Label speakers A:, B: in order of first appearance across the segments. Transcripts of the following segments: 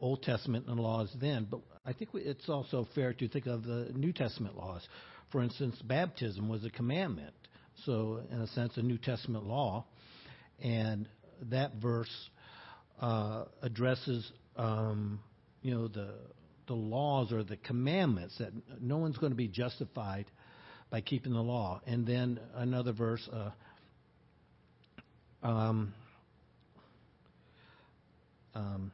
A: Old Testament and laws then, but I think it's also fair to think of the New Testament laws. For instance, baptism was a commandment, so in a sense, a New Testament law, and that verse uh, addresses, um, you know, the the laws or the commandments that no one's going to be justified by keeping the law. And then another verse. Uh, um, um,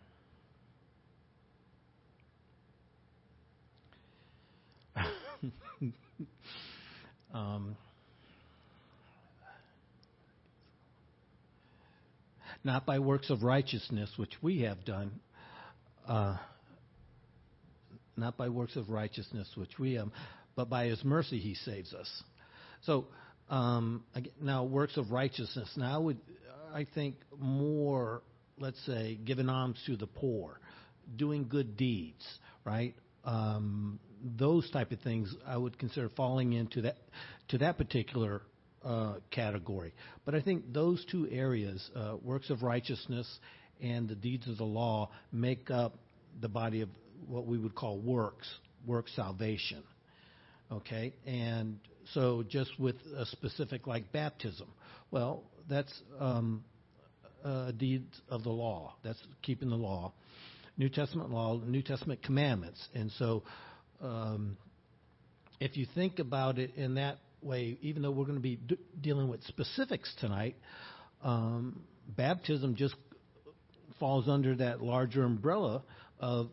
A: um, not by works of righteousness which we have done, uh, not by works of righteousness which we have, but by His mercy He saves us. So um, now works of righteousness. Now I would I think more, let's say, giving alms to the poor, doing good deeds, right? Um, those type of things I would consider falling into that to that particular uh, category. But I think those two areas, uh, works of righteousness and the deeds of the law, make up the body of what we would call works, work salvation. Okay, and so just with a specific like baptism, well, that's um, uh, deeds of the law. That's keeping the law. New Testament law, New Testament commandments, and so um, if you think about it in that way, even though we're going to be d- dealing with specifics tonight, um, baptism just falls under that larger umbrella of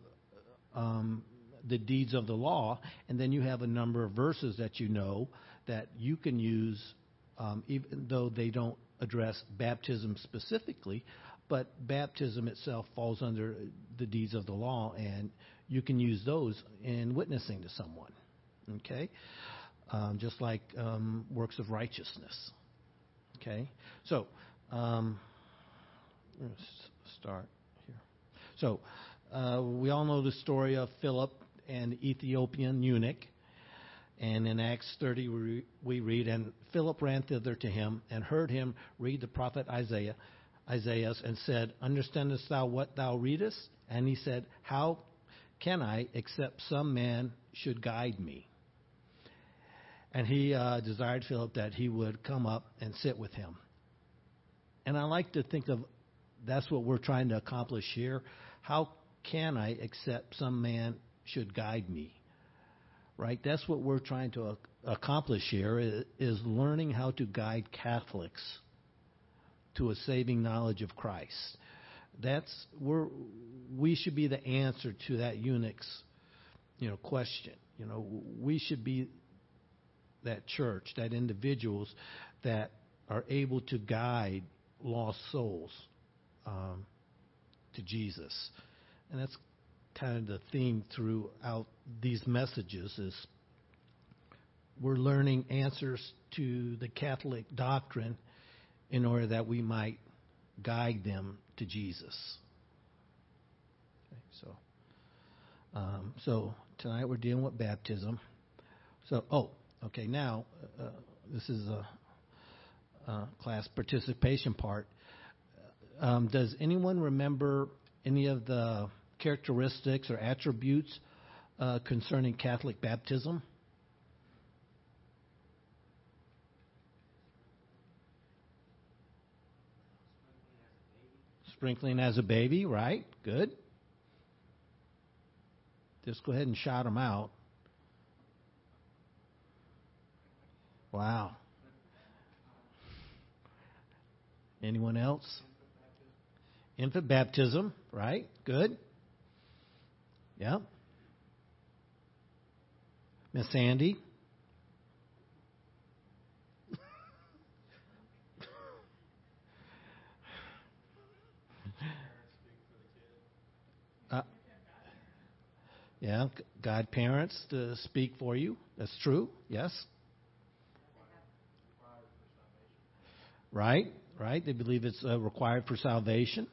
A: um, the deeds of the law, and then you have a number of verses that you know that you can use, um, even though they don't address baptism specifically, but baptism itself falls under the deeds of the law, and you can use those in witnessing to someone. Okay? Um, just like um, works of righteousness. Okay? So, um, let's start here. So, uh, we all know the story of Philip and Ethiopian eunuch. And in Acts 30, we, we read, And Philip ran thither to him and heard him read the prophet Isaiah, Isaiah and said, Understandest thou what thou readest? And he said, How can I, except some man should guide me? And he uh, desired Philip that he would come up and sit with him. And I like to think of that's what we're trying to accomplish here. How can I, except some man should guide me? right? That's what we're trying to accomplish here is learning how to guide Catholics to a saving knowledge of Christ. That's we're we should be the answer to that eunuch's you know question. You know, we should be that church, that individuals that are able to guide lost souls um, to Jesus, and that's kind of the theme throughout these messages is we're learning answers to the Catholic doctrine in order that we might guide them to Jesus. Okay, so, um, so tonight we're dealing with baptism. So, oh, okay. Now uh, this is a, a, class participation part. Um, does anyone remember any of the characteristics or attributes uh, concerning Catholic baptism? Sprinkling as a baby, right? Good. Just go ahead and shout them out. Wow. Anyone else? Infant baptism, right? Good. Yeah. Miss Sandy? Yeah, God parents to speak for you. That's true. Yes. Right, right. They believe it's uh, required for salvation.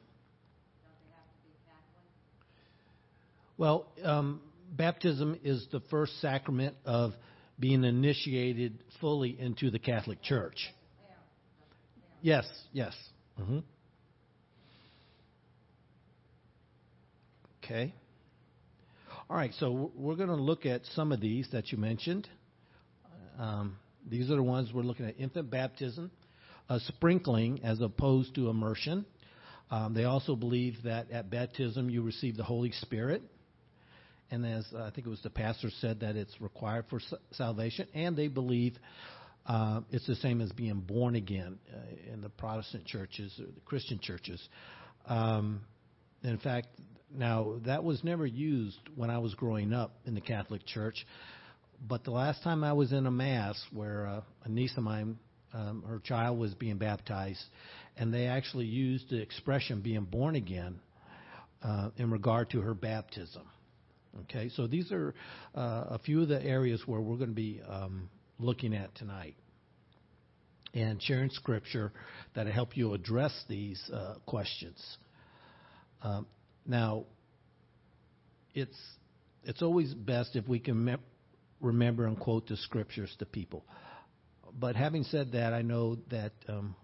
A: Well, um, baptism is the first sacrament of being initiated fully into the Catholic Church. Yes, yes. Mm-hmm. Okay. All right, so we're going to look at some of these that you mentioned. Um, these are the ones we're looking at infant baptism, a sprinkling as opposed to immersion. Um, they also believe that at baptism you receive the Holy Spirit. And as uh, I think it was the pastor said, that it's required for salvation. And they believe uh, it's the same as being born again uh, in the Protestant churches or the Christian churches. Um, in fact, now that was never used when I was growing up in the Catholic Church. But the last time I was in a mass where uh, a niece of mine, um, her child was being baptized, and they actually used the expression being born again uh, in regard to her baptism. Okay, so these are uh, a few of the areas where we're going to be um, looking at tonight and sharing scripture that'll help you address these uh, questions. Um, now, it's it's always best if we can me- remember and quote the scriptures to people. But having said that, I know that um,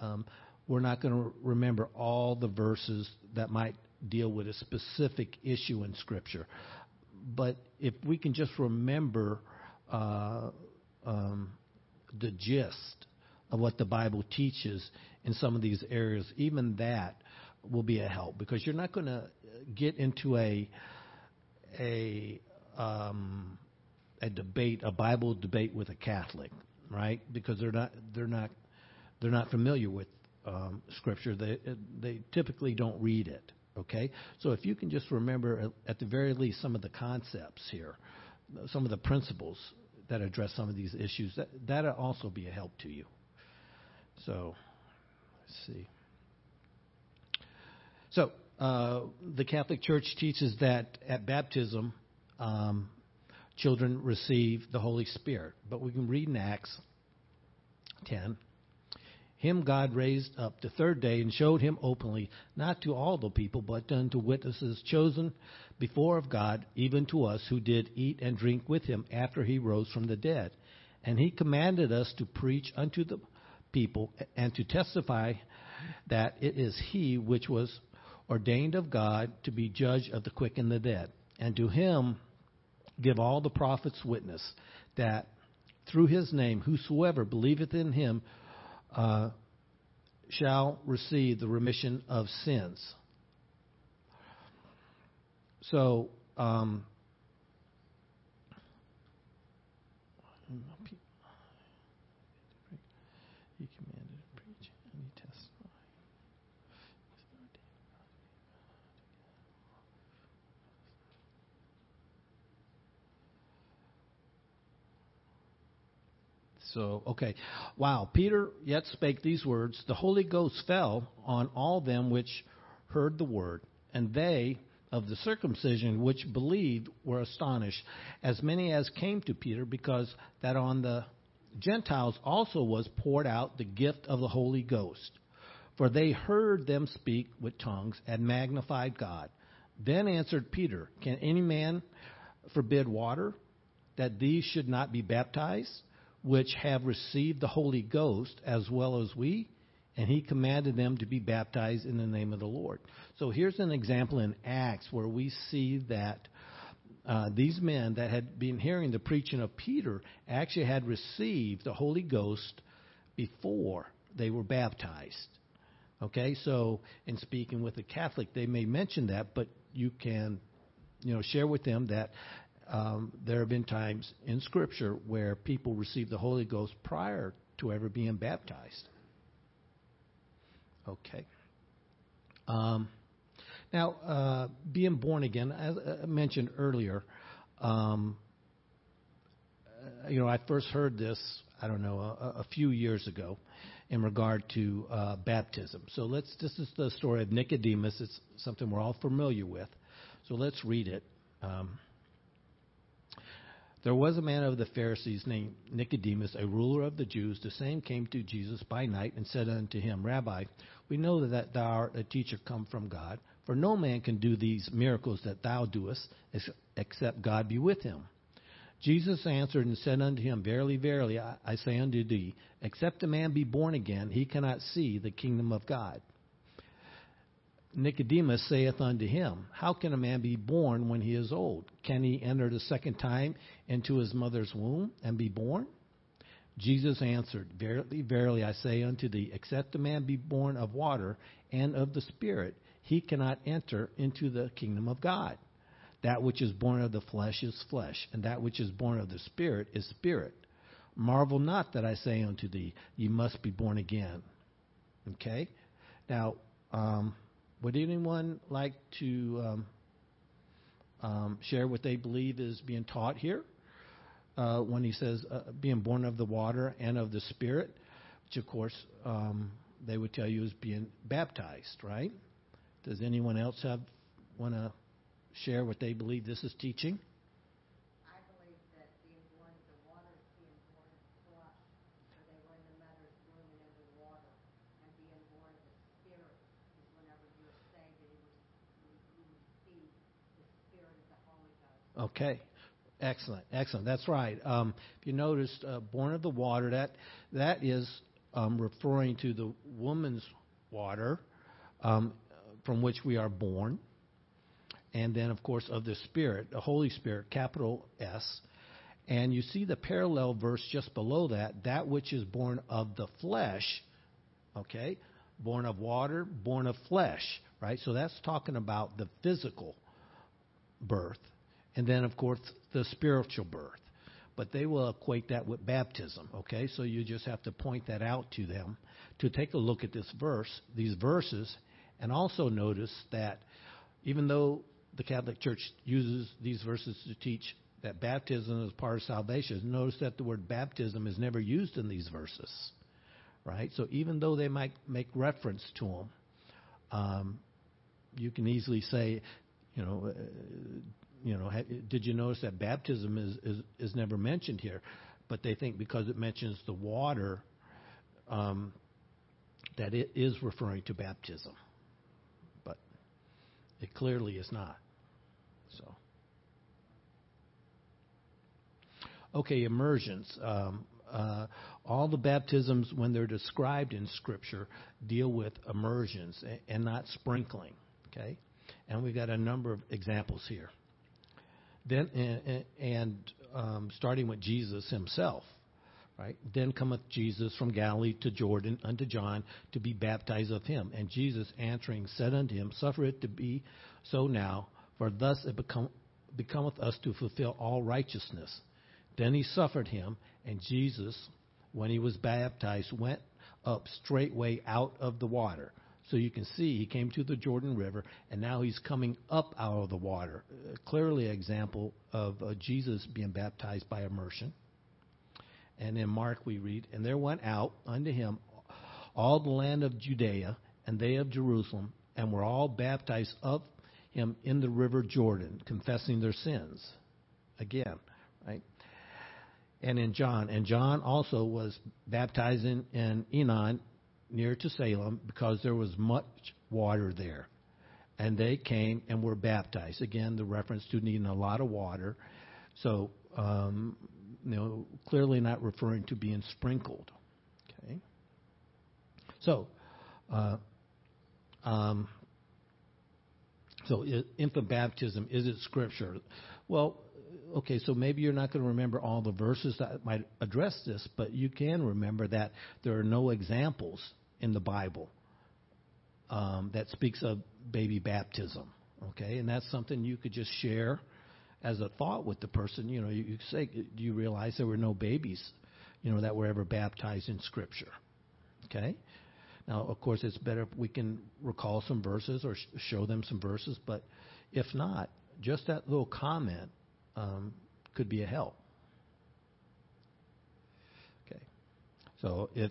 A: um, we're not going to remember all the verses that might deal with a specific issue in Scripture. But if we can just remember uh, um, the gist of what the Bible teaches in some of these areas, even that will be a help because you're not going to get into a a um, a debate, a Bible debate with a Catholic, right? Because they're not they're not they're not familiar with um, Scripture. They they typically don't read it. Okay, so if you can just remember at the very least some of the concepts here, some of the principles that address some of these issues, that that'll also be a help to you. So, let's see. So uh, the Catholic Church teaches that at baptism, um, children receive the Holy Spirit, but we can read in Acts 10 him God raised up the third day and showed him openly, not to all the people, but unto witnesses chosen before of God, even to us who did eat and drink with him after he rose from the dead. And he commanded us to preach unto the people and to testify that it is he which was ordained of God to be judge of the quick and the dead. And to him give all the prophets witness that through his name whosoever believeth in him uh, shall receive the remission of sins. So, um, So, okay. Wow. Peter yet spake these words The Holy Ghost fell on all them which heard the word, and they of the circumcision which believed were astonished, as many as came to Peter, because that on the Gentiles also was poured out the gift of the Holy Ghost. For they heard them speak with tongues and magnified God. Then answered Peter, Can any man forbid water that these should not be baptized? Which have received the Holy Ghost as well as we, and he commanded them to be baptized in the name of the Lord. So here's an example in Acts where we see that uh, these men that had been hearing the preaching of Peter actually had received the Holy Ghost before they were baptized. Okay, so in speaking with a Catholic, they may mention that, but you can, you know, share with them that um, there have been times in Scripture where people received the Holy Ghost prior to ever being baptized. Okay. Um, now, uh, being born again, as I mentioned earlier, um, uh, you know, I first heard this, I don't know, a, a few years ago in regard to uh, baptism. So let's, this is the story of Nicodemus. It's something we're all familiar with. So let's read it. Um, there was a man of the Pharisees named Nicodemus, a ruler of the Jews. The same came to Jesus by night and said unto him, Rabbi, we know that thou art a teacher come from God, for no man can do these miracles that thou doest, except God be with him. Jesus answered and said unto him, Verily, verily, I say unto thee, except a man be born again, he cannot see the kingdom of God. Nicodemus saith unto him, How can a man be born when he is old? Can he enter the second time into his mother's womb and be born? Jesus answered, Verily, verily, I say unto thee, except a man be born of water and of the Spirit, he cannot enter into the kingdom of God. That which is born of the flesh is flesh, and that which is born of the Spirit is spirit. Marvel not that I say unto thee, Ye must be born again. Okay? Now, um, would anyone like to um, um, share what they believe is being taught here? Uh, when he says uh, being born of the water and of the Spirit, which of course um, they would tell you is being baptized, right? Does anyone else have want to share what they believe this is teaching?
B: I believe that being born of the water is being born of flesh. So they were in the mother's womb and in the water. And being born of the Spirit is whenever you are saved and you, you receive the Spirit of the Holy Ghost.
A: Okay. Excellent, excellent. That's right. Um, if you noticed, uh, born of the water, that that is um, referring to the woman's water um, from which we are born, and then, of course, of the Spirit, the Holy Spirit, capital S. And you see the parallel verse just below that, that which is born of the flesh, okay, born of water, born of flesh, right? So that's talking about the physical birth and then of course the spiritual birth. But they will equate that with baptism, okay? So you just have to point that out to them to take a look at this verse, these verses, and also notice that even though the Catholic Church uses these verses to teach that baptism is part of salvation, notice that the word baptism is never used in these verses, right? So even though they might make reference to them, um, you can easily say, you know, you know, did you notice that baptism is, is, is never mentioned here? But they think because it mentions the water, um, that it is referring to baptism. But it clearly is not. So. Okay, immersions. Um, uh, all the baptisms, when they're described in Scripture, deal with immersions and not sprinkling. Okay? And we've got a number of examples here. Then and, and um, starting with Jesus himself, right? Then cometh Jesus from Galilee to Jordan unto John to be baptized of him. And Jesus answering said unto him, Suffer it to be so now, for thus it become, becometh us to fulfill all righteousness. Then he suffered him, and Jesus, when he was baptized, went up straightway out of the water. So you can see he came to the Jordan River, and now he's coming up out of the water. Uh, clearly, an example of uh, Jesus being baptized by immersion. And in Mark, we read, And there went out unto him all the land of Judea, and they of Jerusalem, and were all baptized of him in the river Jordan, confessing their sins. Again, right? And in John, and John also was baptizing in Aenon near to Salim because there was much water there. And they came and were baptized. Again, the reference to needing a lot of water. So, um, you know, clearly not referring to being sprinkled. Okay. So, uh, um, so infant baptism is it scripture? Well, okay, so maybe you're not going to remember all the verses that might address this, but you can remember that there are no examples in the Bible um, that speaks of baby baptism. Okay, and that's something you could just share as a thought with the person. You know, you, you say, "Do you realize there were no babies, you know, that were ever baptized in Scripture?" Okay. Now, of course, it's better if we can recall some verses or sh- show them some verses, but if not, just that little comment um, could be a help. Okay. So if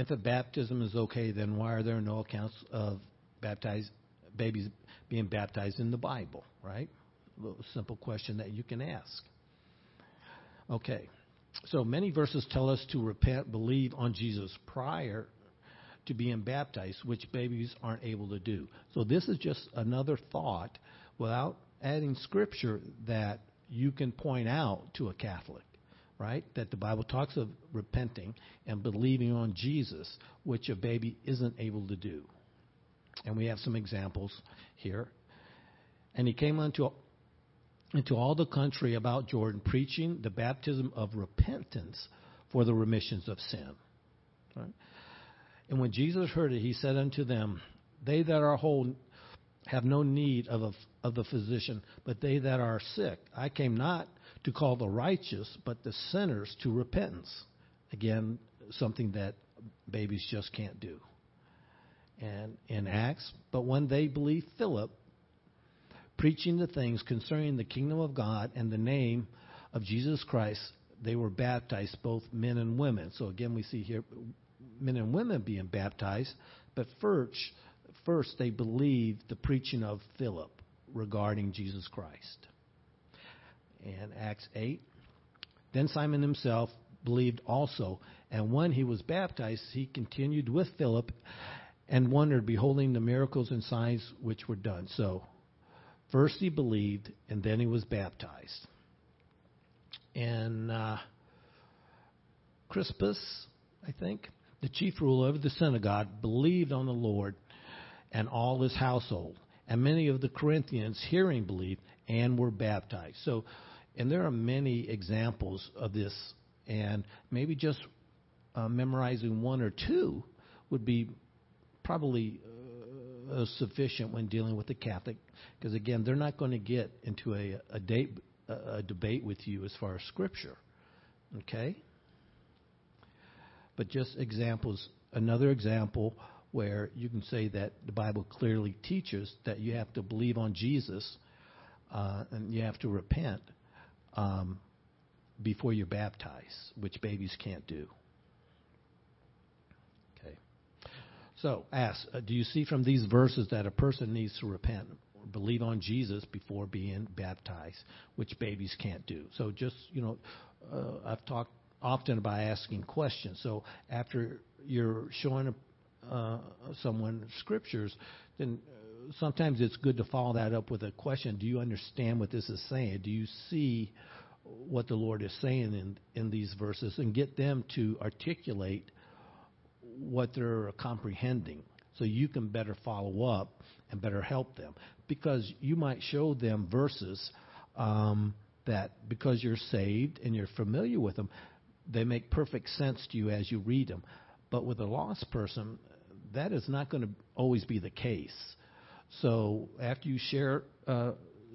A: if the baptism is okay, then why are there no accounts of baptized babies being baptized in the Bible? Right? A simple question that you can ask. Okay. So many verses tell us to repent, believe on Jesus prior to being baptized, which babies aren't able to do. So this is just another thought without adding scripture that you can point out to a Catholic right? That the Bible talks of repenting and believing on Jesus, which a baby isn't able to do. And we have some examples here. And he came unto into all the country about Jordan, preaching the baptism of repentance for the remissions of sin. Right? And when Jesus heard it, he said unto them, They that are whole have no need of, a, of the physician, but they that are sick. I came not to call the righteous, but the sinners to repentance. Again, something that babies just can't do. And in Acts, but when they believed Philip, preaching the things concerning the kingdom of God and the name of Jesus Christ, they were baptized, both men and women. So again, we see here men and women being baptized, but first, first they believed the preaching of Philip regarding Jesus Christ. And Acts 8. Then Simon himself believed also, and when he was baptized, he continued with Philip and wondered, beholding the miracles and signs which were done. So, first he believed, and then he was baptized. And uh, Crispus, I think, the chief ruler of the synagogue, believed on the Lord and all his household. And many of the Corinthians, hearing, believed and were baptized. So, and there are many examples of this, and maybe just uh, memorizing one or two would be probably uh, sufficient when dealing with the Catholic, because again, they're not going to get into a, a, date, a debate with you as far as Scripture. Okay? But just examples, another example where you can say that the Bible clearly teaches that you have to believe on Jesus uh, and you have to repent um, before you're baptized, which babies can't do. Okay. So, ask uh, Do you see from these verses that a person needs to repent or believe on Jesus before being baptized, which babies can't do? So, just, you know, uh, I've talked often by asking questions. So, after you're showing uh, someone scriptures, then sometimes it's good to follow that up with a question. Do you understand what this is saying? Do you see what the Lord is saying in, in these verses and get them to articulate what they're comprehending so you can better follow up and better help them. Because you might show them verses um, that, because you're saved and you're familiar with them, they make perfect sense to you as you read them. But with a lost person, that is not going to always be the case. So after you share uh,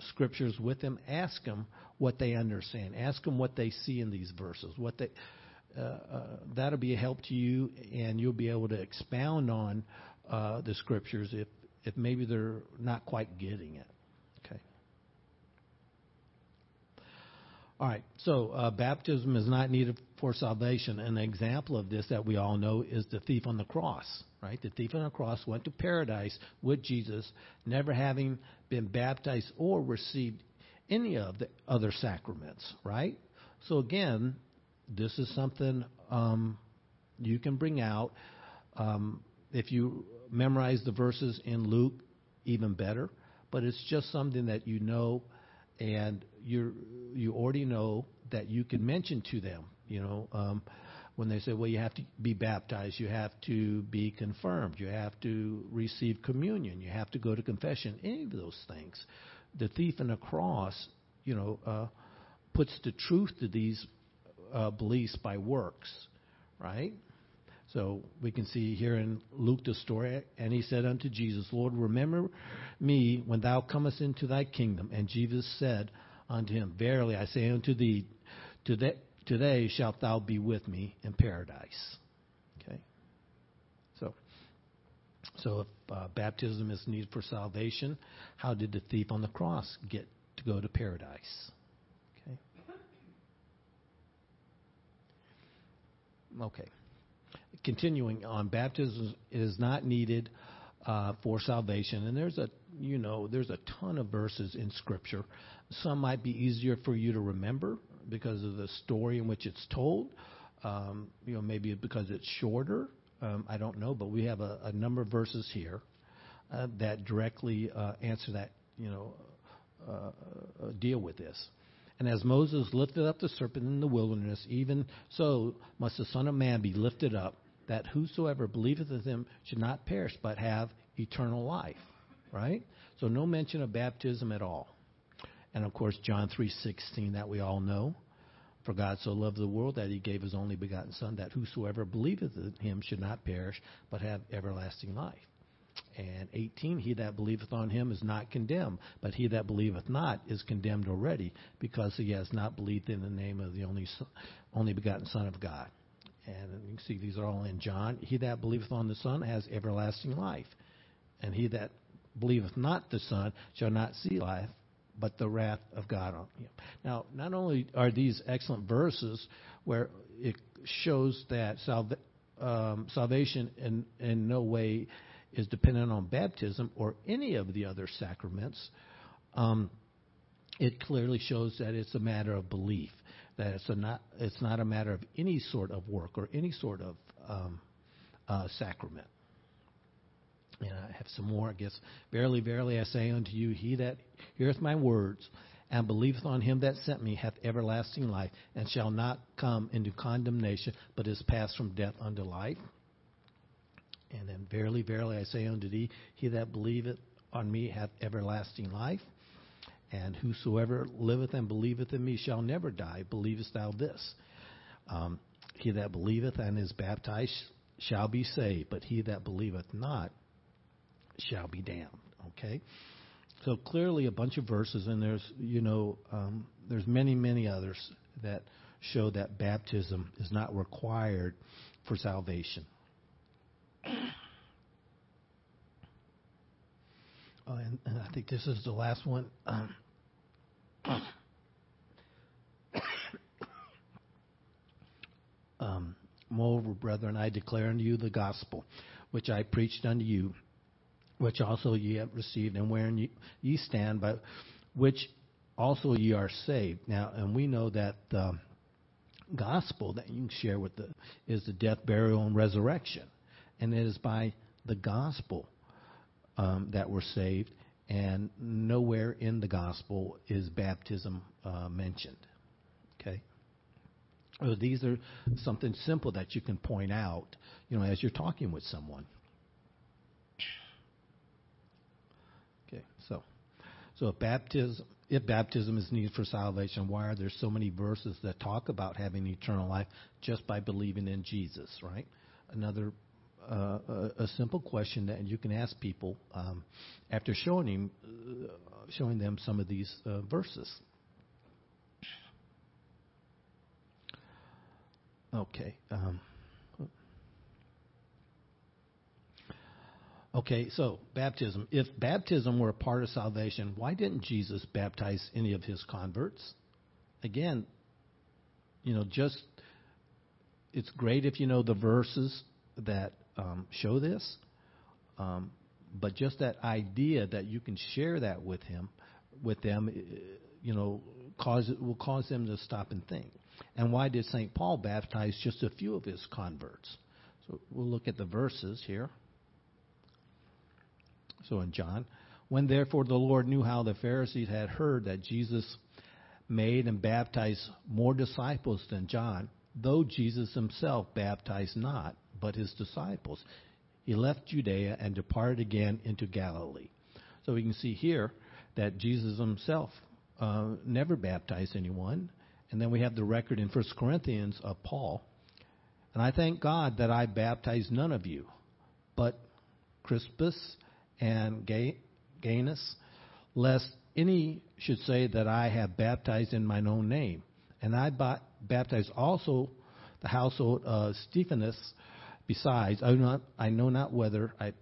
A: scriptures with them, ask them what they understand. Ask them what they see in these verses. What they uh, uh, that'll be a help to you, and you'll be able to expound on uh, the scriptures if if maybe they're not quite getting it. Okay. All right. So uh, baptism is not needed for salvation. An example of this that we all know is the thief on the cross. Right. The thief on the cross went to paradise with Jesus, never having been baptized or received any of the other sacraments, right? So again, this is something um, you can bring out. Um, if you memorize the verses in Luke, even better. But it's just something that you know, and you you already know that you can mention to them. You know, um, when they say, "Well, you have to be baptized, you have to be confirmed, you have to receive communion, you have to go to confession," any of those things the thief on the cross, you know, uh, puts the truth to these uh, beliefs by works, right? So we can see here in Luke the story, and he said unto Jesus, Lord, remember me when thou comest into thy kingdom. And Jesus said unto him, Verily I say unto thee, today, today shalt thou be with me in paradise. Okay? So, so if uh, baptism is needed for salvation, how did the thief on the cross get to go to paradise? Okay. Okay. Continuing on, baptism is not needed uh, for salvation, and there's a you know there's a ton of verses in Scripture. Some might be easier for you to remember because of the story in which it's told. Um, you know, maybe because it's shorter. Um, I don't know, but we have a, a number of verses here uh, that directly uh, answer that, you know, uh, uh, deal with this. And as Moses lifted up the serpent in the wilderness, even so must the Son of Man be lifted up, that whosoever believeth in him should not perish, but have eternal life, right? So no mention of baptism at all. And of course, John 3:16 that we all know. For God so loved the world that he gave his only begotten son that whosoever believeth in him should not perish but have everlasting life. And 18, he that believeth on him is not condemned, but he that believeth not is condemned already, because he has not believed in the name of the only son, only begotten Son of God. And you can see these are all in John. He that believeth on the Son has everlasting life, and he that believeth not the Son shall not see life, but the wrath of God on him. Now, not only are these excellent verses where it shows that salva- um, salvation in, in no way is dependent on baptism or any of the other sacraments, um, it clearly shows that it's a matter of belief. That it's not it's not a matter of any sort of work or any sort of um, uh, sacrament. And I have some more, I guess. Verily, verily, I say unto you, he that heareth my words and believeth on him that sent me hath everlasting life, and shall not come into condemnation, but is passed from death unto life. And then, verily, verily, I say unto thee, he that believeth on me hath everlasting life. And whosoever liveth and believeth in me shall never die. Believest thou this? Um, he that believeth and is baptized shall be saved, but he that believeth not shall be damned. Okay? So clearly a bunch of verses, and there's, you know, um, there's many, many others that show that baptism is not required for salvation. Oh, and, and I think this is the last one. Um, um, Moreover, brethren, I declare unto you the gospel, which I preached unto you, which also ye have received, and wherein ye, ye stand, by which also ye are saved. Now, and we know that the gospel that you share with the is the death, burial, and resurrection, and it is by the gospel um, that we're saved, and nowhere in the gospel is baptism uh, mentioned. Okay. So these are something simple that you can point out, you know, as you're talking with someone. Okay, so so if baptism if baptism is needed for salvation, why are there so many verses that talk about having eternal life just by believing in Jesus, right? Another uh, a, a simple question that you can ask people um, after showing him, uh, showing them some of these uh, verses. Okay. Um, okay, so baptism. If baptism were a part of salvation, why didn't Jesus baptize any of his converts? Again, you know, just it's great if you know the verses that um, show this, um, but just that idea that you can share that with him, with them, you know, cause will cause them to stop and think. And why did St. Paul baptize just a few of his converts? So we'll look at the verses here. So in John, when therefore the Lord knew how the Pharisees had heard that Jesus made and baptized more disciples than John, though Jesus himself baptized not, but his disciples, he left Judea and departed again into Galilee. So we can see here that Jesus himself uh, never baptized anyone. And then we have the record in 1 Corinthians of Paul. And I thank God that I baptized none of you, but Crispus and Gaius, lest any should say that I have baptized in mine own name. And I baptized also the household of Stephanas. Besides, I not, I know not whether I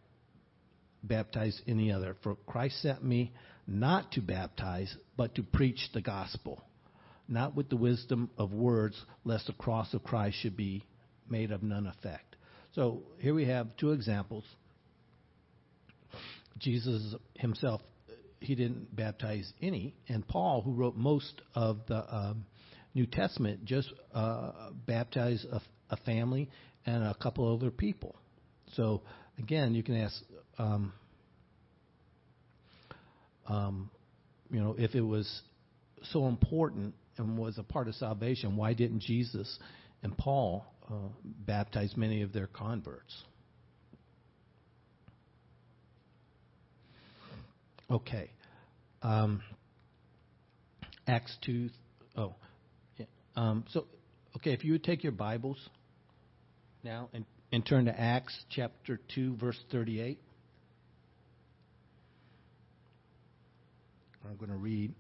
A: baptized any other. For Christ sent me not to baptize, but to preach the gospel, not with the wisdom of words, lest the cross of Christ should be made of none effect. So here we have two examples. Jesus himself, he didn't baptize any, and Paul, who wrote most of the um, New Testament, just uh, baptized a, a, family and a couple other people. So again, you can ask, um, um, you know, if it was so important and was a part of salvation, why didn't Jesus and Paul uh, baptize many of their converts? Okay. Um, Acts 2. Oh. Yeah. Um, so, okay, if you would take your Bibles now and, and turn to Acts chapter 2, verse 38. I'm going to read.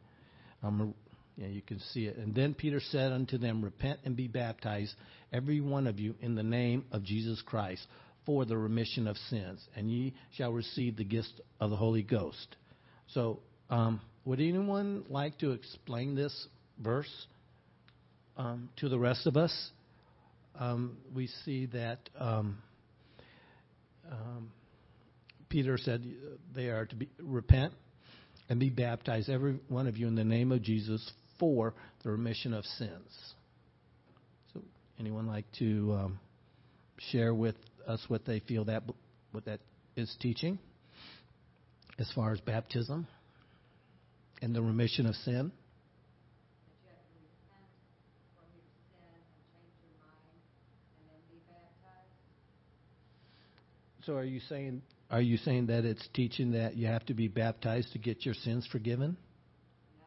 A: Um, yeah, you can see it. And then Peter said unto them, Repent and be baptized, every one of you, in the name of Jesus Christ, for the remission of sins, and ye shall receive the gift of the Holy Ghost. So, um, would anyone like to explain this verse um, to the rest of us? Um, we see that um, um, Peter said they are to be, repent and be baptized, every one of you, in the name of Jesus for the remission of sins. So, anyone like to um, share with us what they feel that what that is teaching as far as baptism and the remission of sin?
B: That you have to repent from your sin and change your mind and then be baptized?
A: So, are you saying are you saying that it's teaching that you have to be baptized to get your sins forgiven?
B: No.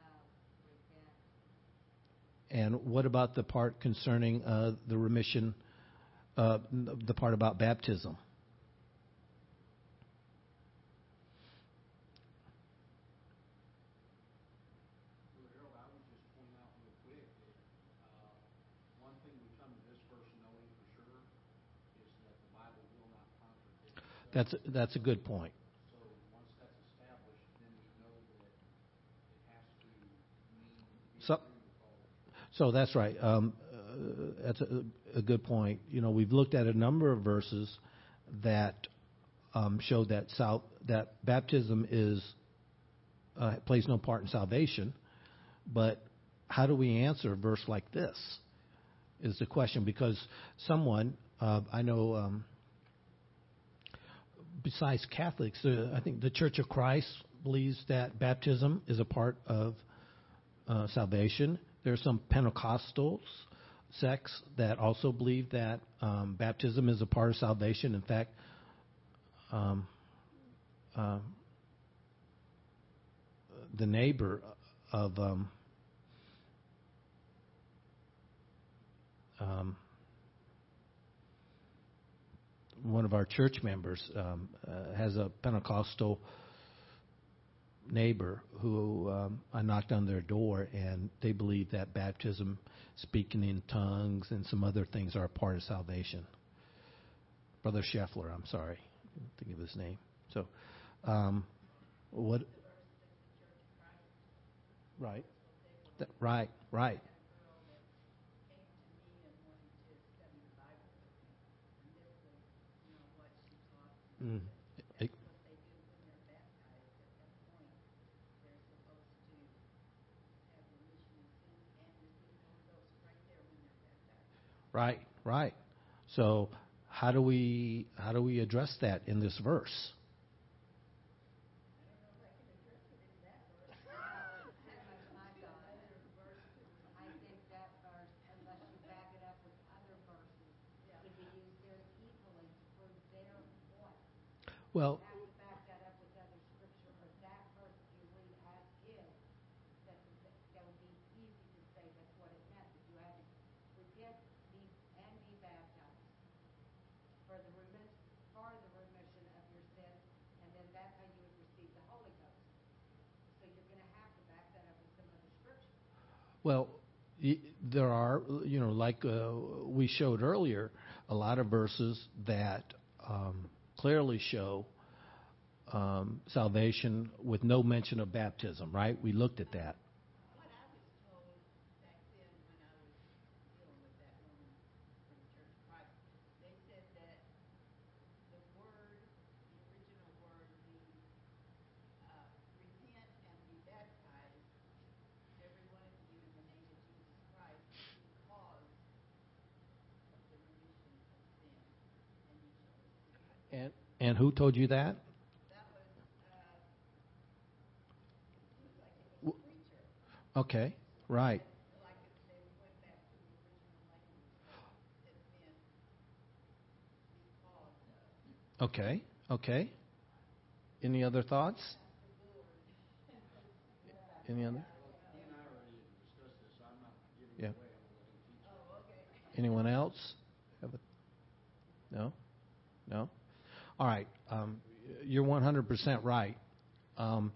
A: And what about the part concerning uh, the remission, uh, the part about baptism?
C: Well, Harold, I would just point out real quick that, uh, one thing we come to this verse knowing for sure is that the Bible will not contradict itself.
A: That's that's a good point.
C: So that's
A: So-. So that's right. Um, uh, that's a, a good point. You know, we've looked at a number of verses that um, show that sal- that baptism is uh, plays no part in salvation. But how do we answer a verse like this? Is the question because someone uh, I know. Um, besides Catholics, uh, I think the Church of Christ believes that baptism is a part of uh, salvation. There are some Pentecostals sects that also believe that um, baptism is a part of salvation. In fact, um, um, the neighbor of um, um, one of our church members um, uh, has a Pentecostal neighbor who um, I knocked on their door, and they believe that baptism, speaking in tongues, and some other things are a part of salvation. Brother Scheffler, I'm sorry, I didn't think of his name. So, um, what? Right. That, right. Right. Right, right. So how do we how do we address that in this verse?
B: My God. I think that verse, unless you back it up with other verses, could be used very equally to prove their point.
A: Well,
B: have to back that up with other scripture, but that verse you read as is, that, that would be easy to say that's what it meant, that you had to repent, be, and be baptized for the remission, for the remission of your sins, and then that's how you would receive the Holy Ghost. So you're gonna have to back that up with some other scripture.
A: Well, there are, you know, like uh, we showed earlier, a lot of verses that clearly show um, salvation with no mention of baptism, right? We looked at that.
D: What I was told back then when I was dealing with that woman from the Church of Christ, they said that the word, the original word, the, uh, repent and be baptized, every one of you in the name of Jesus Christ, because of the remission of sin, and you shall receive.
A: And and who told you that?
D: That was, uh, like it was a preacher.
A: Okay, right.
D: like if they went back to the original language that it's been because of.
A: Okay, okay. Any other thoughts? Any other?
C: He and I already discussed this, so I'm not giving
A: Yeah.
C: it away, I'm gonna let him teach.
A: Anyone else? Have a, no? No? All right. Um, you're 100% right. Um,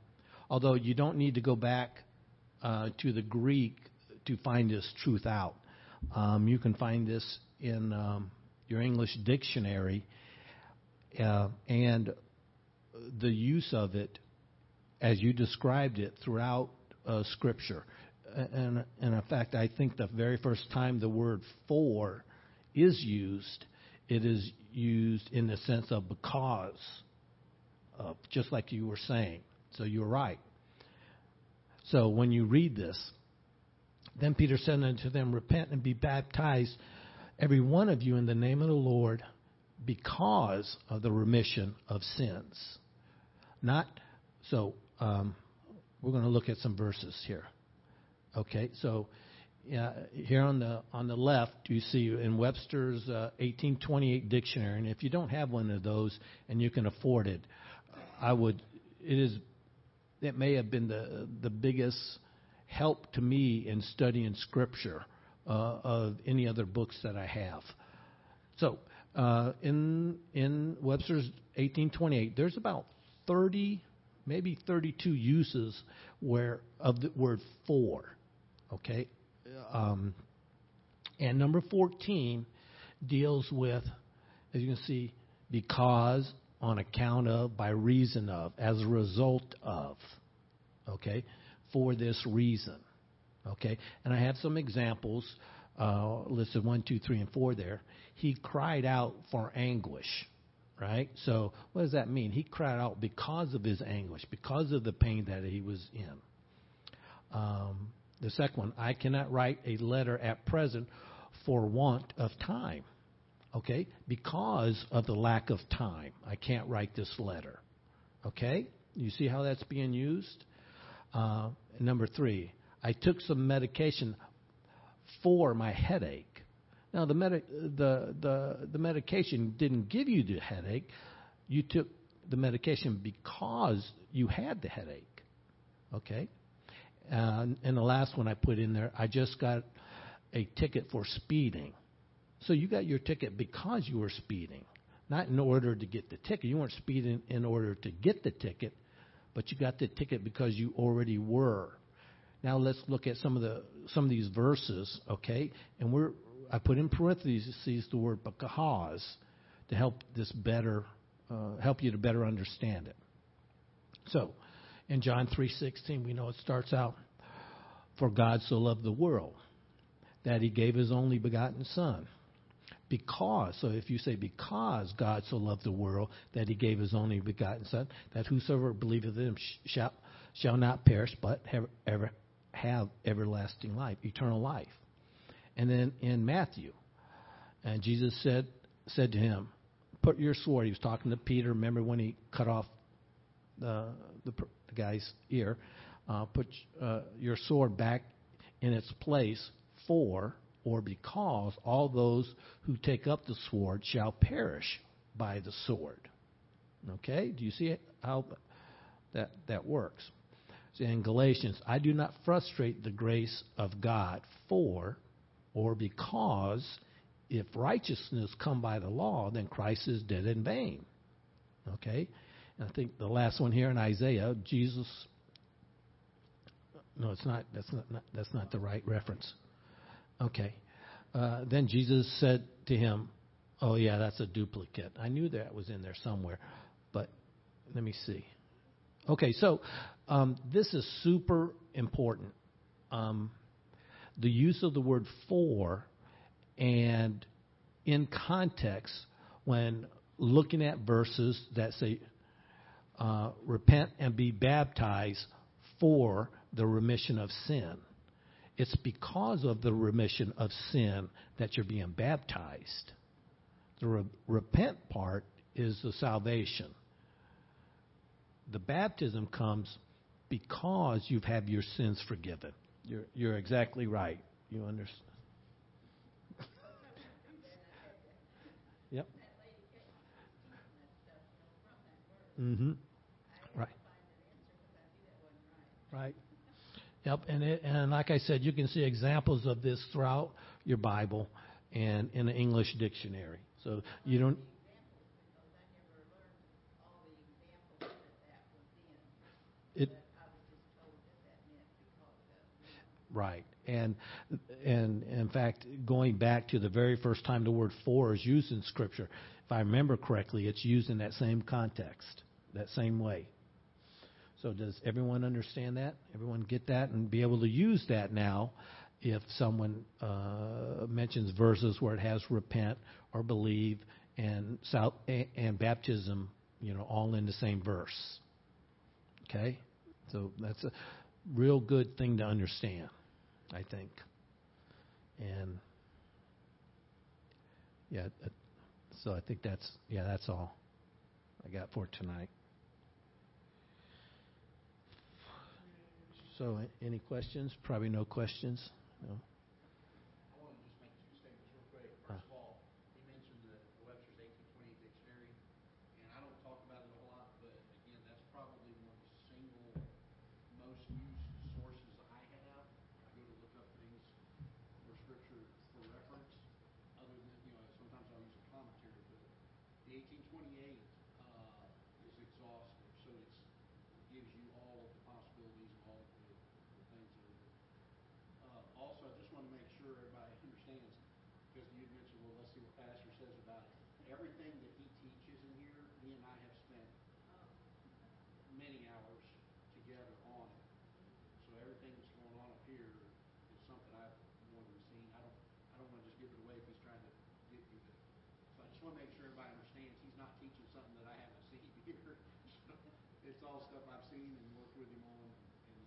A: although you don't need to go back uh, to the Greek to find this truth out. Um, you can find this in um, your English dictionary, uh, and the use of it as you described it throughout uh, Scripture. And, and in fact, I think the very first time the word for is used, it is used in the sense of because, of, just like you were saying. So you're right. So when you read this, then Peter said unto them, Repent and be baptized, every one of you, in the name of the Lord, because of the remission of sins. Not so. Um, we're going to look at some verses here. Okay, so here on the on the left, you see in Webster's uh, 1828 dictionary, and if you don't have one of those and you can afford it, I would. It is. It may have been the the biggest help to me in studying Scripture uh, of any other books that I have. So uh, in in Webster's 1828, there's about 30, maybe 32 uses where of the word for. Okay, um, and number 14 deals with, as you can see, because, on account of, by reason of, as a result of. Okay, for this reason. Okay, and I have some examples uh, listed one, two, three, and four there. He cried out for anguish. Right? So, what does that mean? He cried out because of his anguish, because of the pain that he was in. Um, the second one, I cannot write a letter at present for want of time. Okay? Because of the lack of time, I can't write this letter. Okay? You see how that's being used? Uh, number three, I took some medication for my headache. Now, the, medi- the, the, the medication didn't give you the headache. You took the medication because you had the headache. Okay? Uh, and the last one I put in there, I just got a ticket for speeding. So you got your ticket because you were speeding, not in order to get the ticket. You weren't speeding in order to get the ticket, but you got the ticket because you already were. Now let's look at some of the some of these verses, okay? And we're I put in parentheses the word because to help this better uh, help you to better understand it. So, in John 3:16, we know it starts out for God so loved the world that he gave his only begotten son. Because, so if you say because God so loved the world that he gave his only begotten son, that whosoever believeth in him shall shall not perish but have ever have everlasting life, eternal life. And then in Matthew, and Jesus said said to him, "Put your sword." He was talking to Peter. Remember when he cut off the the, the guy's ear? Uh, put uh, your sword back in its place, for or because all those who take up the sword shall perish by the sword. Okay, do you see how that that works? In Galatians, I do not frustrate the grace of God for or because if righteousness come by the law, then Christ is dead in vain. Okay? I think the last one here in Isaiah, Jesus no, it's not. That's not, not that's not the right reference. Okay. Uh, then Jesus said to him, "Oh yeah, that's a duplicate. I knew that was in there somewhere, but let me see." Okay, so um, this is super important. Um, the use of the word "for" and in context when looking at verses that say uh, "repent and be baptized for." the remission of sin. It's because of the remission of sin that you're being baptized. The re- repent part is the salvation. The baptism comes because you've had your sins forgiven. You're, you're exactly right. You understand? yep. Mm-hmm. Right. Yep, and it, and like I said, you can see examples of this throughout your Bible and in the English dictionary. So you don't. It, Right. And and in fact, going back to the very first time the word for is used in Scripture, if I remember correctly, it's used in that same context, that same way. So does everyone understand that? Everyone get that and be able to use that now if someone uh, mentions verses where it has repent or believe and and baptism, you know, all in the same verse. Okay? So that's a real good thing to understand, I think. And yeah, so I think that's yeah, that's all I got for tonight. So any questions? Probably no questions. No.
E: I want to just make two statements real quick.
A: Uh.
E: First of all, he mentioned the Webster's eighteen twenty-eight dictionary, and I don't talk about it a whole lot, but again, that's probably one of the single most used sources I have. I go to look up things for scripture for reference, other than, you know, sometimes I'll use a commentary, but the eighteen twenty-eight, uh, is exhaustive, so it's, it gives you all of the possibilities and all of the, the things that are there. Uh, also, I just want to make sure everybody understands, because you had mentioned, well, let's see what pastor says about it. Everything that he teaches in here, me and I have spent many hours together on it. So everything that's going on up here is something I've more than seen. I don't, I don't want to just give it away if he's trying to get you to. So I just want to make sure everybody understands, he's not teaching something that I haven't seen here. It's all stuff I've seen and worked with him on and, and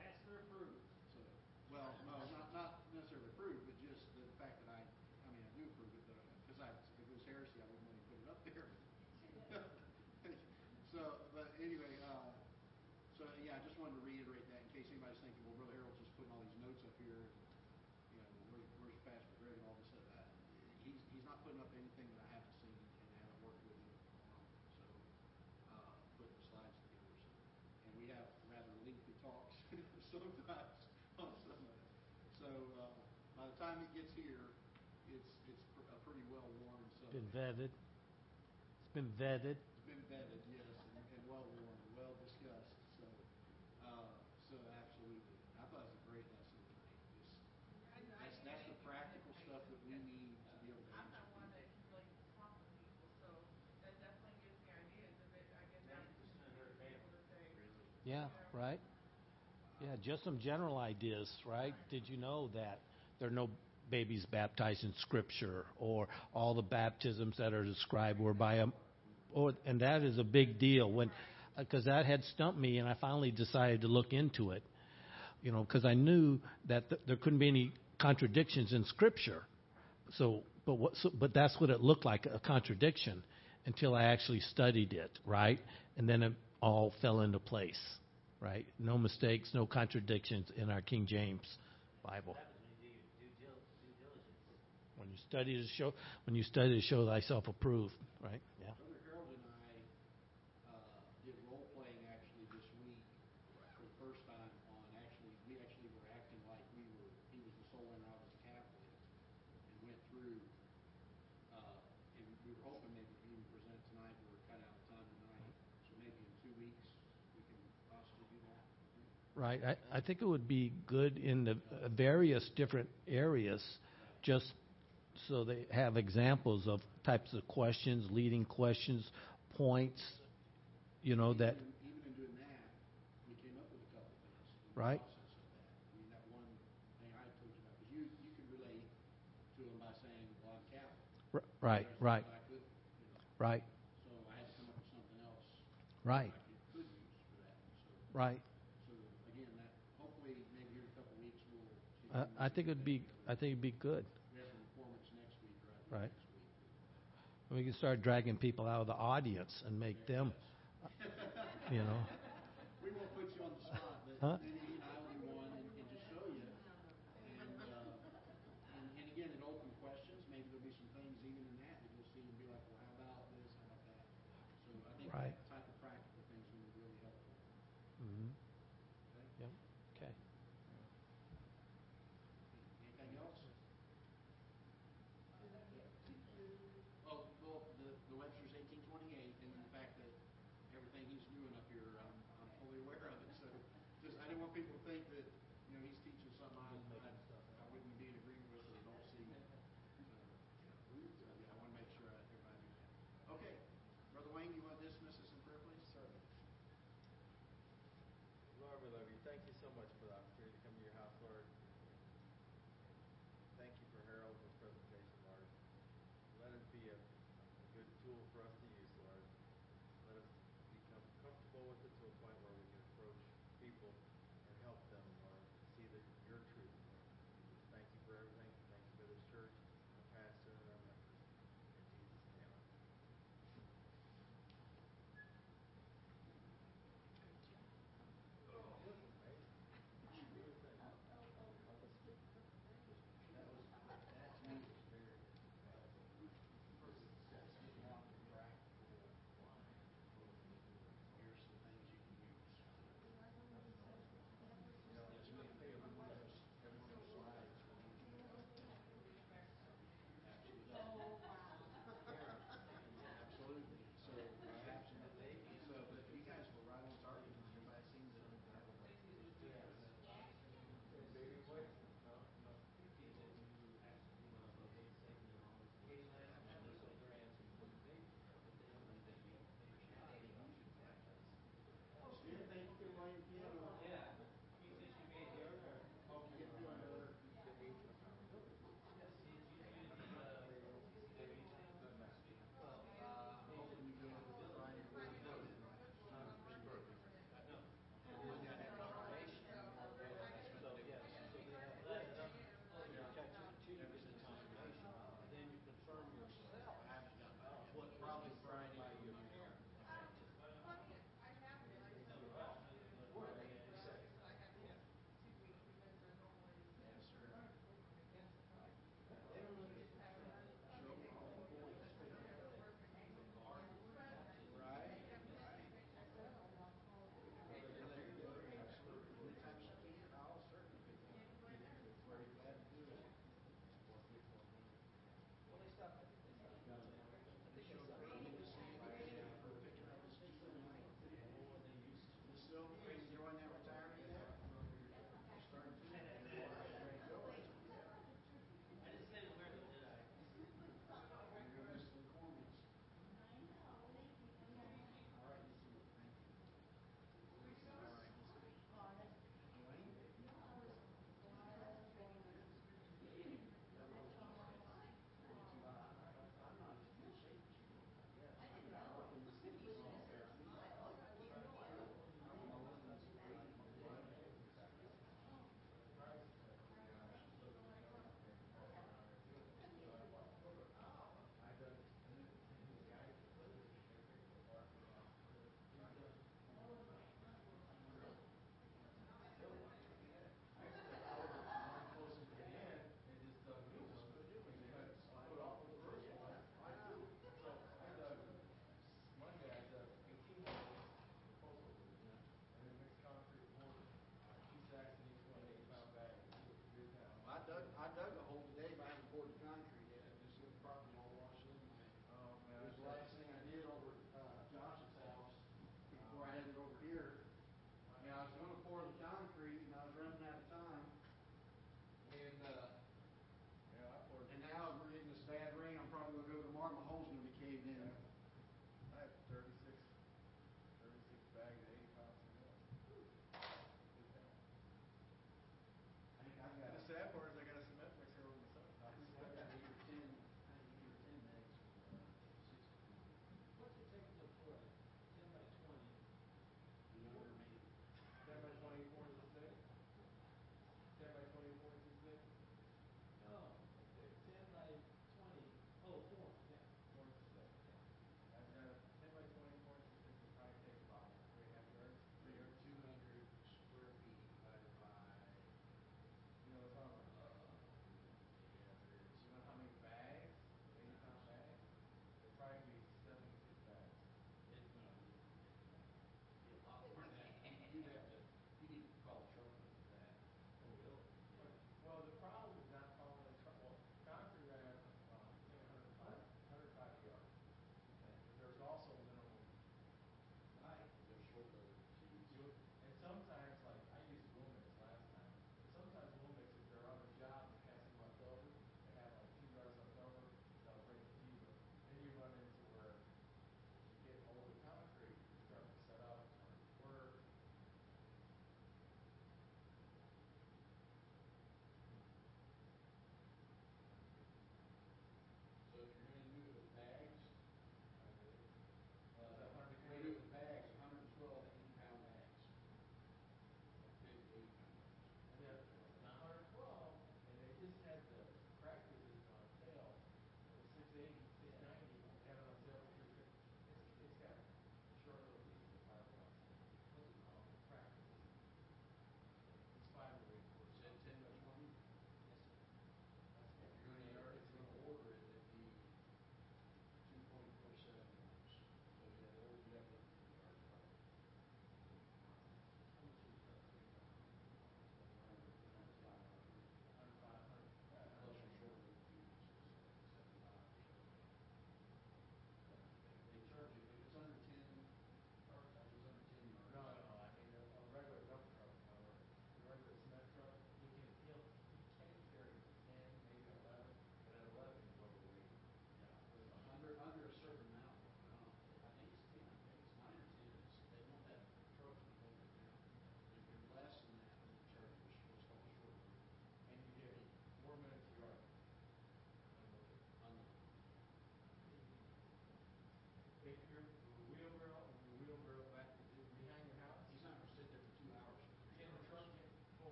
F: Pastor approved.
E: so, well, no, not, not necessarily approve, but just the fact that I, I mean, I do approve it, but, because I, if it was heresy, I wouldn't want to put it up there. So, but anyway, uh, so, yeah, I just wanted to reiterate that in case anybody's thinking, well, Brother Harold's just putting all these notes up here, you know, where's, where's Pastor Greg and all this stuff. I- He's, he's not putting up anything that I haven't seen and haven't worked with him on, so, uh, putting the slides together, so. And we have rather lengthy talks sometimes on some of it. So, uh, by the time it gets here, it's, it's pr- a pretty well-worn
A: Been vetted. It's been vetted.
E: It's been vetted, yes, and, and well-worn, well discussed, so, uh, so absolutely. I thought it was a great lesson tonight, just, that's, that's the practical stuff that we need to be able to
C: I'm not one that
E: people.
C: can really talk to people, so that definitely gives me ideas of it. I guess I'm just able to say,
A: Yeah, right. Yeah, just some general ideas, right? Did you know that there are no babies baptized in Scripture, or all the baptisms that are described were by a, or and that is a big deal when, uh, because that had stumped me, and I finally decided to look into it, you know, because I knew that th- there couldn't be any contradictions in Scripture. So, but what, so, but that's what it looked like a contradiction until I actually studied it, right? And then it all fell into place, right? No mistakes, no contradictions in our King James Bible. When you study to show, when you study to show thyself approved, right? Yeah.
E: Brother Harold and I, uh, did role-playing actually this week for the first time on, actually, we actually were acting like we were, he was the soul winner, I was the Catholic, and went through, uh, and we were hoping maybe to even present it tonight, we were cut out of time tonight, so maybe in two weeks, we can possibly do that.
A: Right. I, I think it would be good in the various different areas, just so they have examples of types of questions, leading questions, points, you know, that,
E: Even- in doing that, we came up with a couple things. in the
A: Right.
E: Process of that. I mean, that one thing I told you about, you, you could relate to them by saying, well, I'm Catholic.
A: r- right,
E: Whereas
A: right,
E: I couldn't, you know.
A: right,
E: So I had to come up with something else.
A: right,
E: that I could use for that. So,
A: right.
E: so again, that, hopefully, maybe here in a couple of weeks, we'll. see if
A: I,
E: we
A: I
E: can
A: think it'd be. I think it'd be good.
E: We have the performance next week, or I think
A: Right. We can start dragging people out of the audience and make them, you know.
E: We won't put you on the spot,
A: Huh?
E: but maybe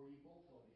E: before you bull float it,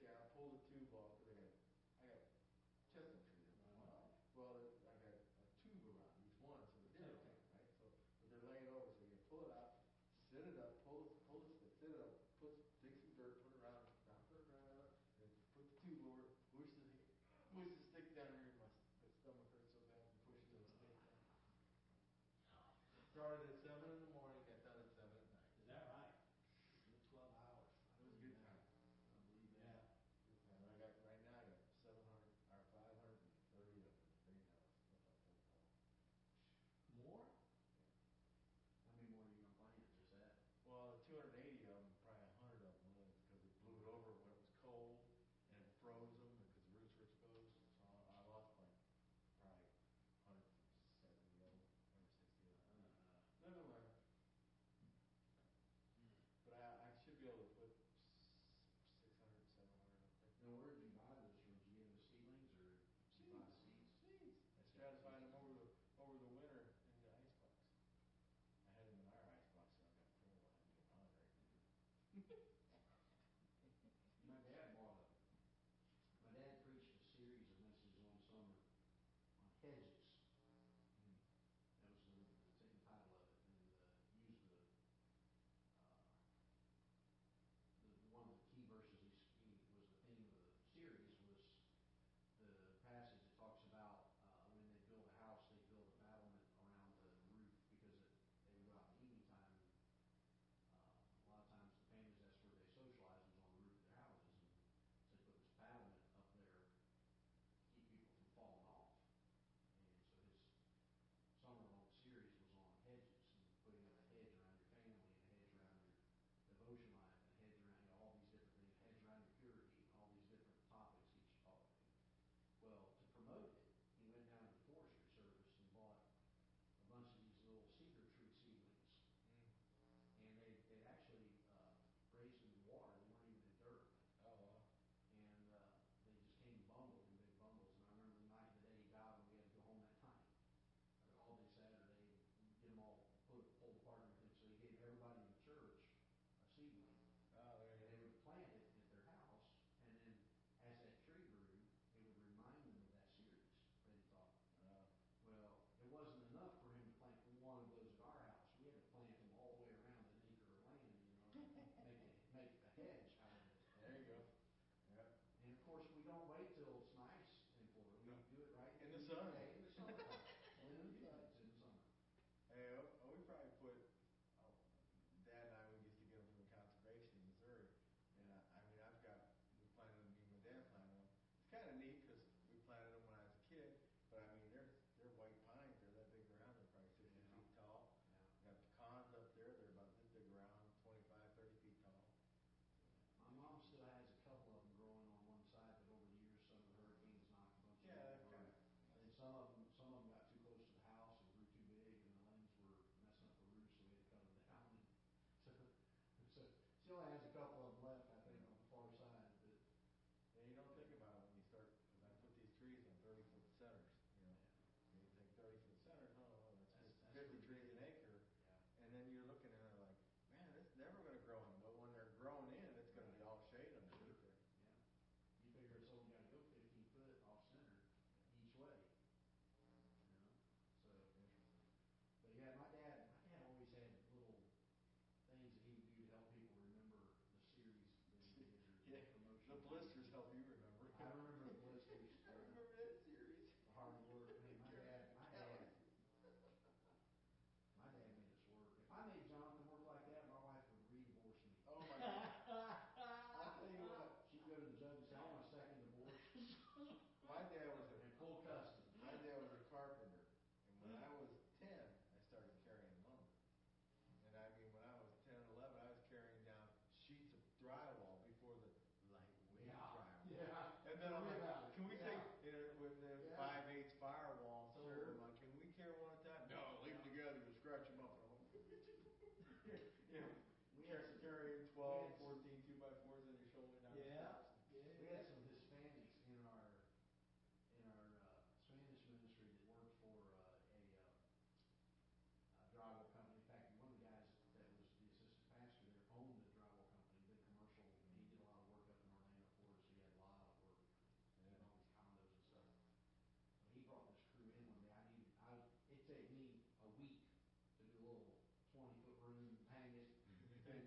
G: Pull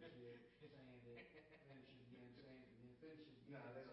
G: appreciate saying it,
E: finishing again, saying it, and then finishing again.
H: No,
E: they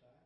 G: time.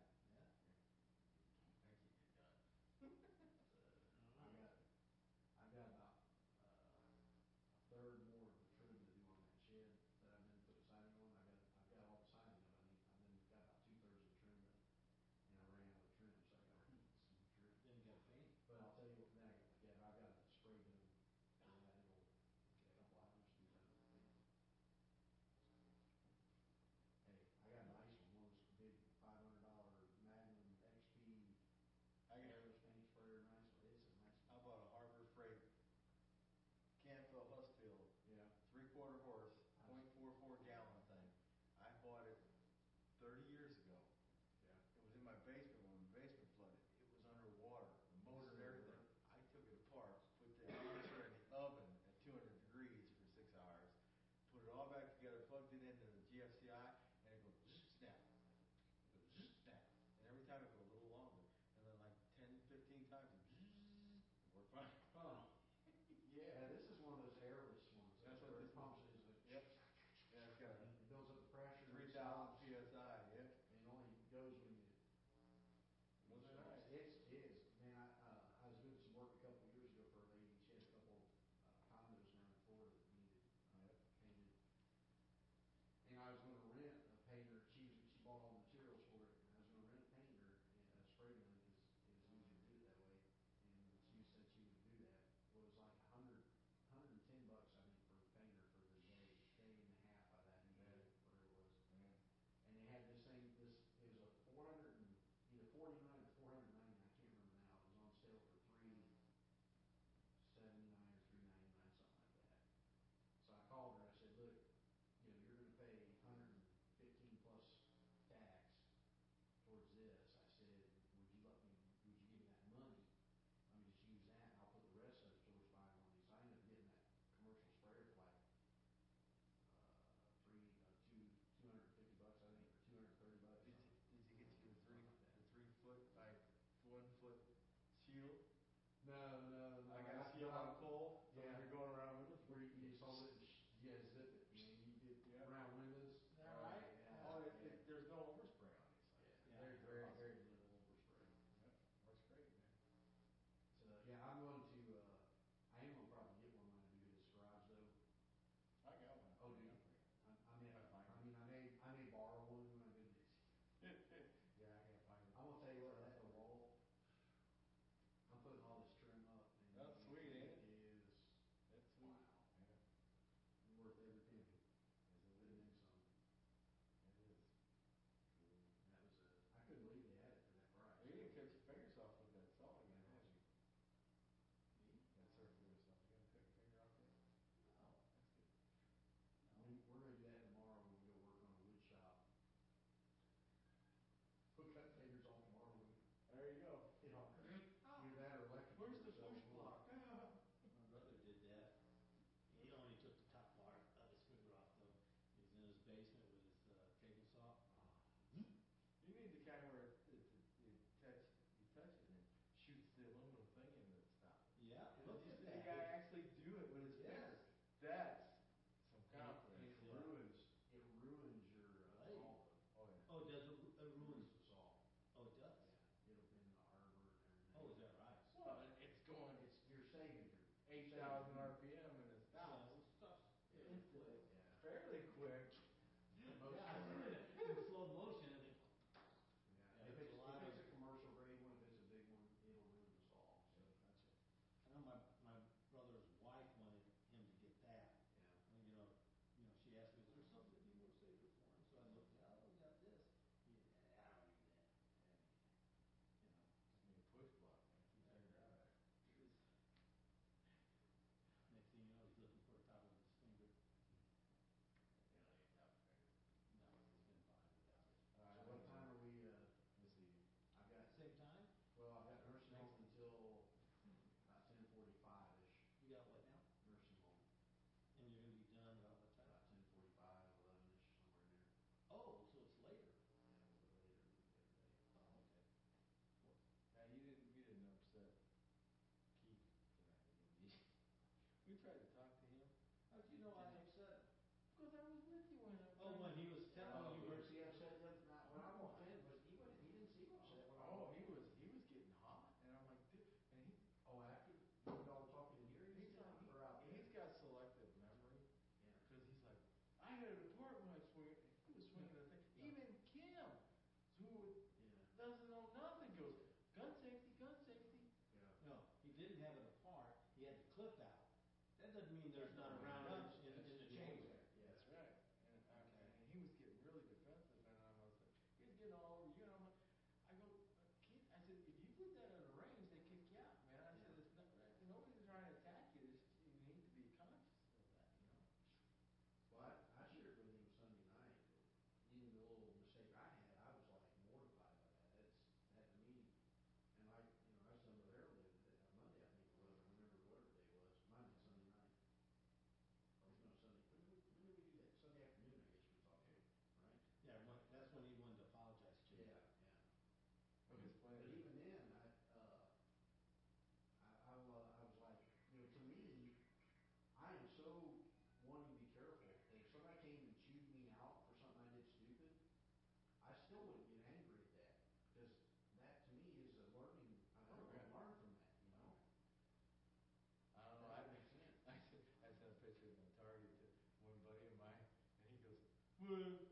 E: Well,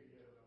G: security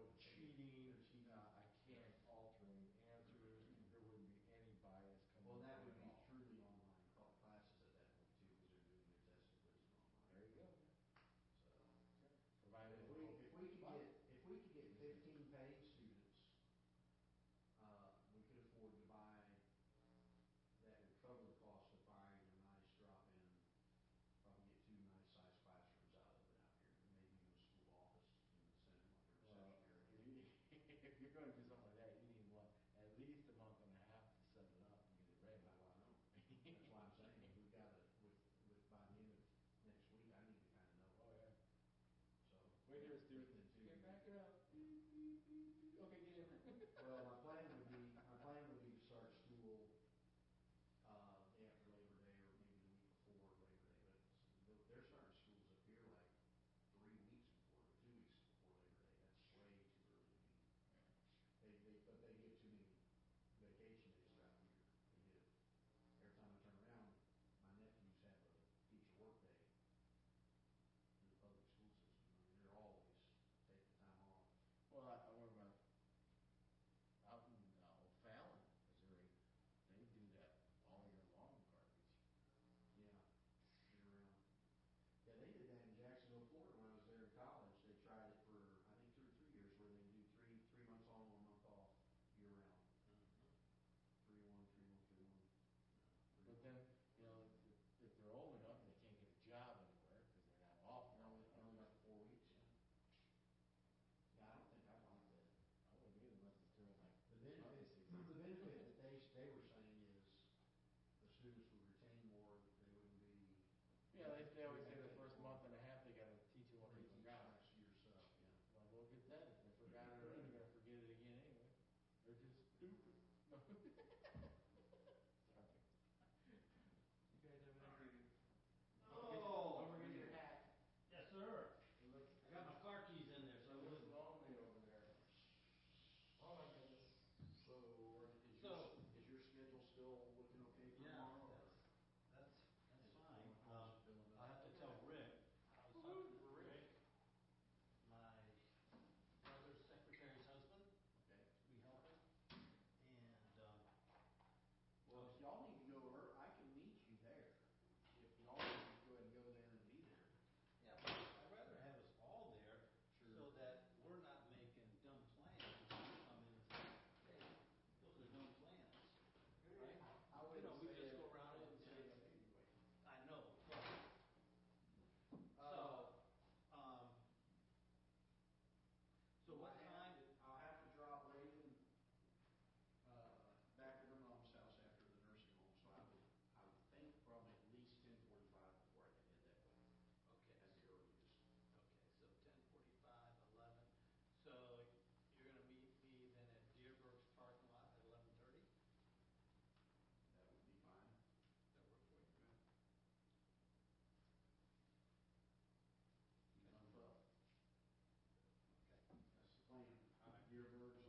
E: your word